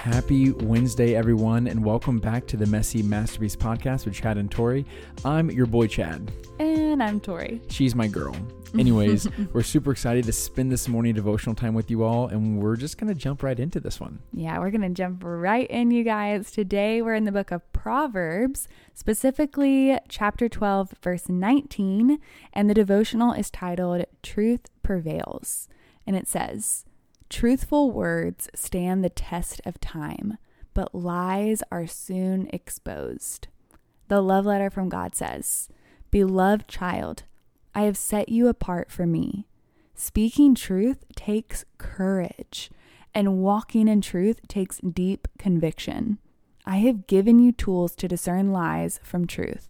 Happy Wednesday, everyone, and welcome back to the Messy Masterpiece Podcast with Chad and Tori. I'm your boy, Chad. And I'm Tori. She's my girl. Anyways, we're super excited to spend this morning devotional time with you all, and we're just going to jump right into this one. Yeah, we're going to jump right in, you guys. Today, we're in the book of Proverbs, specifically chapter 12, verse 19, and the devotional is titled Truth Prevails. And it says, Truthful words stand the test of time, but lies are soon exposed. The love letter from God says, Beloved child, I have set you apart for me. Speaking truth takes courage, and walking in truth takes deep conviction. I have given you tools to discern lies from truth,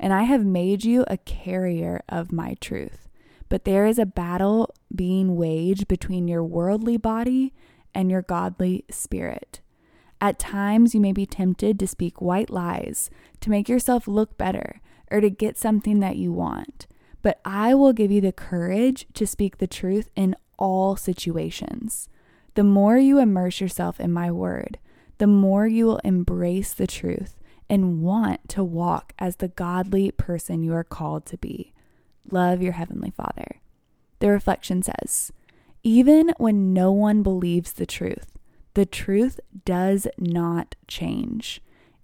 and I have made you a carrier of my truth. But there is a battle being waged between your worldly body and your godly spirit. At times, you may be tempted to speak white lies to make yourself look better or to get something that you want. But I will give you the courage to speak the truth in all situations. The more you immerse yourself in my word, the more you will embrace the truth and want to walk as the godly person you are called to be. Love your Heavenly Father. The reflection says, even when no one believes the truth, the truth does not change.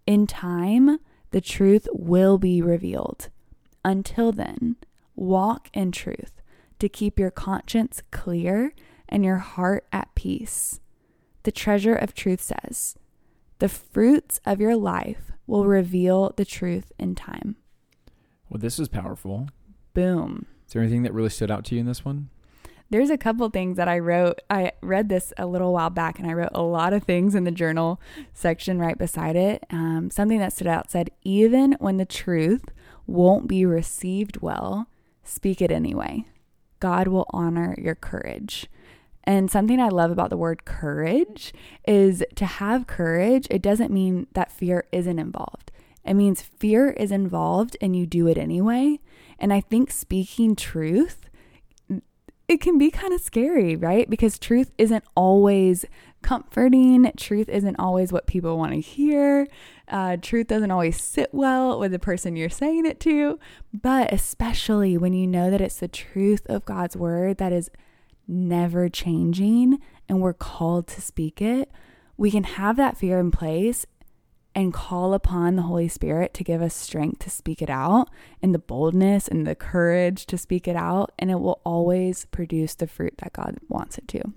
In time, the truth will be revealed. Until then, walk in truth to keep your conscience clear and your heart at peace. The treasure of truth says, the fruits of your life will reveal the truth in time. Well, this is powerful. Boom. Is there anything that really stood out to you in this one? There's a couple things that I wrote. I read this a little while back and I wrote a lot of things in the journal section right beside it. Um, something that stood out said, even when the truth won't be received well, speak it anyway. God will honor your courage. And something I love about the word courage is to have courage, it doesn't mean that fear isn't involved. It means fear is involved and you do it anyway. And I think speaking truth, it can be kind of scary, right? Because truth isn't always comforting. Truth isn't always what people want to hear. Uh, truth doesn't always sit well with the person you're saying it to. But especially when you know that it's the truth of God's word that is never changing and we're called to speak it, we can have that fear in place and call upon the Holy Spirit to give us strength to speak it out and the boldness and the courage to speak it out. And it will always produce the fruit that God wants it to.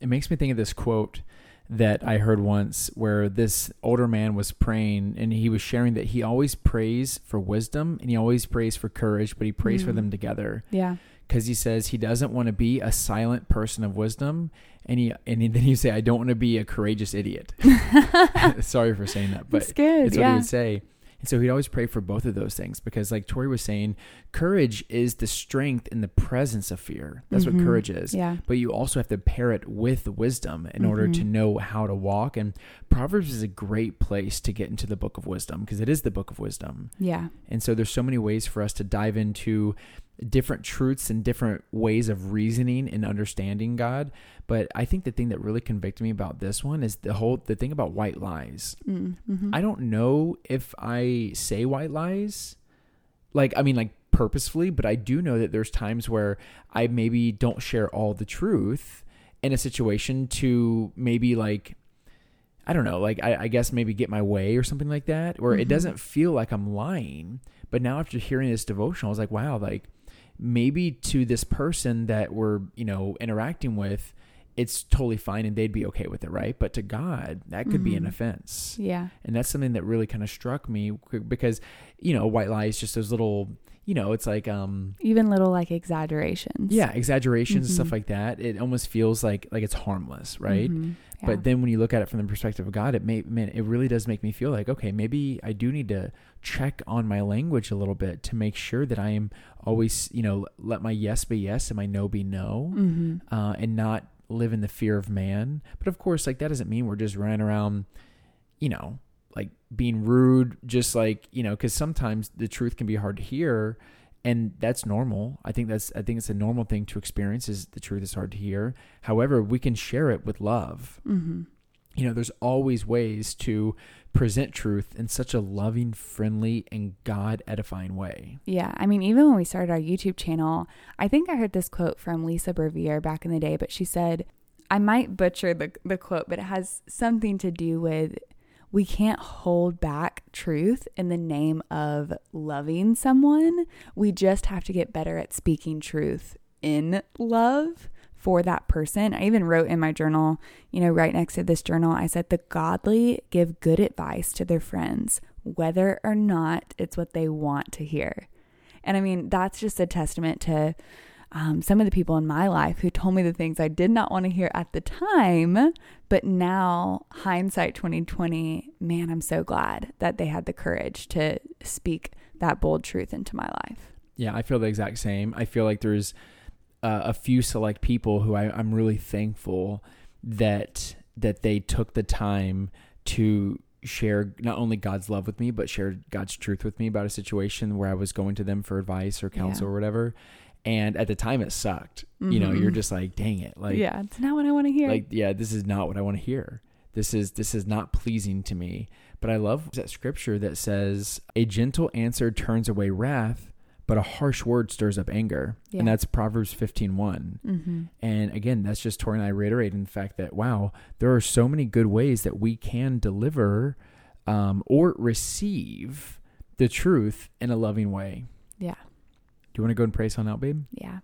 It makes me think of this quote that I heard once where this older man was praying and he was sharing that he always prays for wisdom and he always prays for courage, but he prays mm. for them together. Yeah because he says he doesn't want to be a silent person of wisdom and he and then he say I don't want to be a courageous idiot. Sorry for saying that, but it's good. It's what yeah. he would say. And so he'd always pray for both of those things because, like Tori was saying, courage is the strength in the presence of fear. That's mm-hmm. what courage is. Yeah. But you also have to pair it with wisdom in mm-hmm. order to mm-hmm. know how to walk. And Proverbs is a great place to get into the book of wisdom because it is the book of wisdom. Yeah. And so there's so many ways for us to dive into different truths and different ways of reasoning and understanding God. But I think the thing that really convicted me about this one is the whole the thing about white lies. Mm-hmm. I don't know if I say white lies, like I mean like purposefully, but I do know that there's times where I maybe don't share all the truth in a situation to maybe like I don't know, like I, I guess maybe get my way or something like that, where mm-hmm. it doesn't feel like I'm lying. But now after hearing this devotional, I was like, wow, like maybe to this person that we're you know interacting with it's totally fine and they'd be okay with it right but to god that could mm-hmm. be an mm-hmm. offense yeah and that's something that really kind of struck me because you know white lies just those little you know it's like um even little like exaggerations yeah exaggerations mm-hmm. stuff like that it almost feels like like it's harmless right mm-hmm. Yeah. but then when you look at it from the perspective of god it may man it really does make me feel like okay maybe i do need to check on my language a little bit to make sure that I am always, you know, let my yes be yes and my no be no, mm-hmm. uh, and not live in the fear of man. But of course, like that doesn't mean we're just running around, you know, like being rude, just like, you know, because sometimes the truth can be hard to hear. And that's normal. I think that's I think it's a normal thing to experience is the truth is hard to hear. However, we can share it with love. Mm-hmm you know, there's always ways to present truth in such a loving, friendly, and God edifying way. Yeah. I mean, even when we started our YouTube channel, I think I heard this quote from Lisa Bevere back in the day, but she said, I might butcher the, the quote, but it has something to do with we can't hold back truth in the name of loving someone. We just have to get better at speaking truth in love for that person. I even wrote in my journal, you know, right next to this journal, I said, the godly give good advice to their friends, whether or not it's what they want to hear. And I mean, that's just a testament to um, some of the people in my life who told me the things I did not want to hear at the time, but now hindsight 2020, man, I'm so glad that they had the courage to speak that bold truth into my life. Yeah, I feel the exact same. I feel like there's uh, a few select people who I, I'm really thankful that that they took the time to share not only God's love with me, but shared God's truth with me about a situation where I was going to them for advice or counsel yeah. or whatever. And at the time, it sucked. Mm-hmm. You know, you're mm-hmm. just like, dang it, like yeah, it's not what I want to hear. Like yeah, this is not what I want to hear. This is this is not pleasing to me. But I love that scripture that says, "A gentle answer turns away wrath." but a harsh word stirs up anger. Yeah. And that's Proverbs 15 1. Mm-hmm. And again, that's just Tori and I reiterating the fact that, wow, there are so many good ways that we can deliver um, or receive the truth in a loving way. Yeah. You want to go and pray on out, babe? Yeah.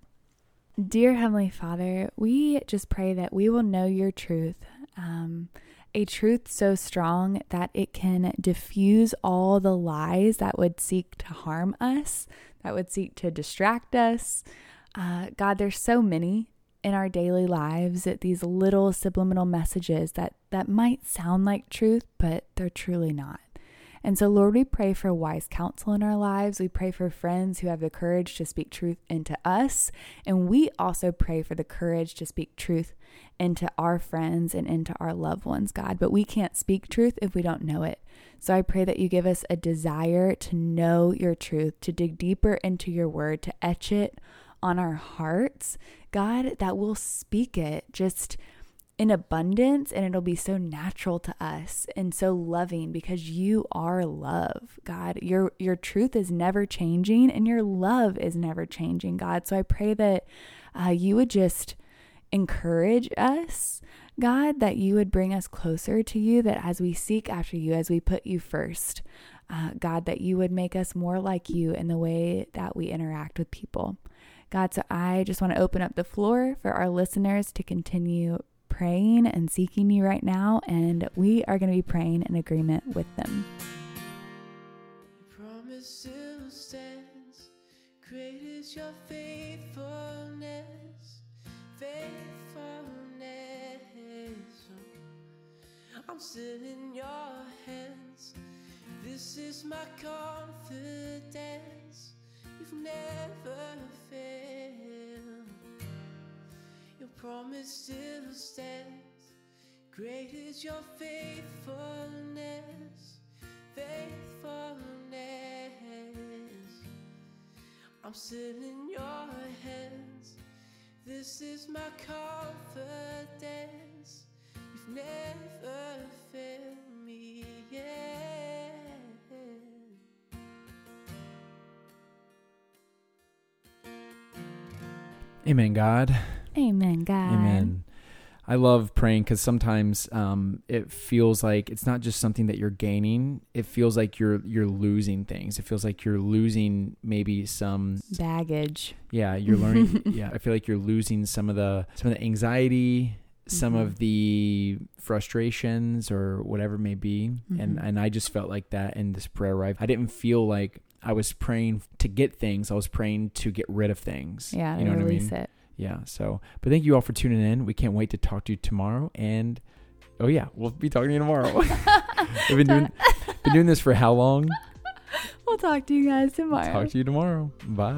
Dear Heavenly Father, we just pray that we will know your truth. Um, a truth so strong that it can diffuse all the lies that would seek to harm us, that would seek to distract us. Uh, God, there's so many in our daily lives these little subliminal messages that that might sound like truth but they're truly not and so lord we pray for wise counsel in our lives. We pray for friends who have the courage to speak truth into us. And we also pray for the courage to speak truth into our friends and into our loved ones god. But we can't speak truth if we don't know it. So I pray that you give us a desire to know your truth, to dig deeper into your word, to etch it on our hearts. God, that we'll speak it just in abundance and it'll be so natural to us and so loving because you are love god your your truth is never changing and your love is never changing god so i pray that uh, you would just encourage us God, that you would bring us closer to you, that as we seek after you, as we put you first, uh, God, that you would make us more like you in the way that we interact with people. God, so I just want to open up the floor for our listeners to continue praying and seeking you right now, and we are going to be praying in agreement with them. Great is your faithfulness, I'm still in your hands. This is my confidence. You've never failed. Your promise still stands. Great is your faithfulness. Faithfulness. I'm still in your hands. This is my confidence You've never failed me yet. Amen, God. Amen, God. Amen. I love praying because sometimes um, it feels like it's not just something that you're gaining. It feels like you're you're losing things. It feels like you're losing maybe some baggage. Yeah, you're learning. yeah, I feel like you're losing some of the some of the anxiety, some mm-hmm. of the frustrations or whatever it may be mm-hmm. and and I just felt like that in this prayer right I didn't feel like I was praying to get things I was praying to get rid of things yeah you know what I mean it. Yeah so but thank you all for tuning in. We can't wait to talk to you tomorrow and oh yeah we'll be talking to you tomorrow. We've been doing been doing this for how long? We'll talk to you guys tomorrow talk to you tomorrow. Bye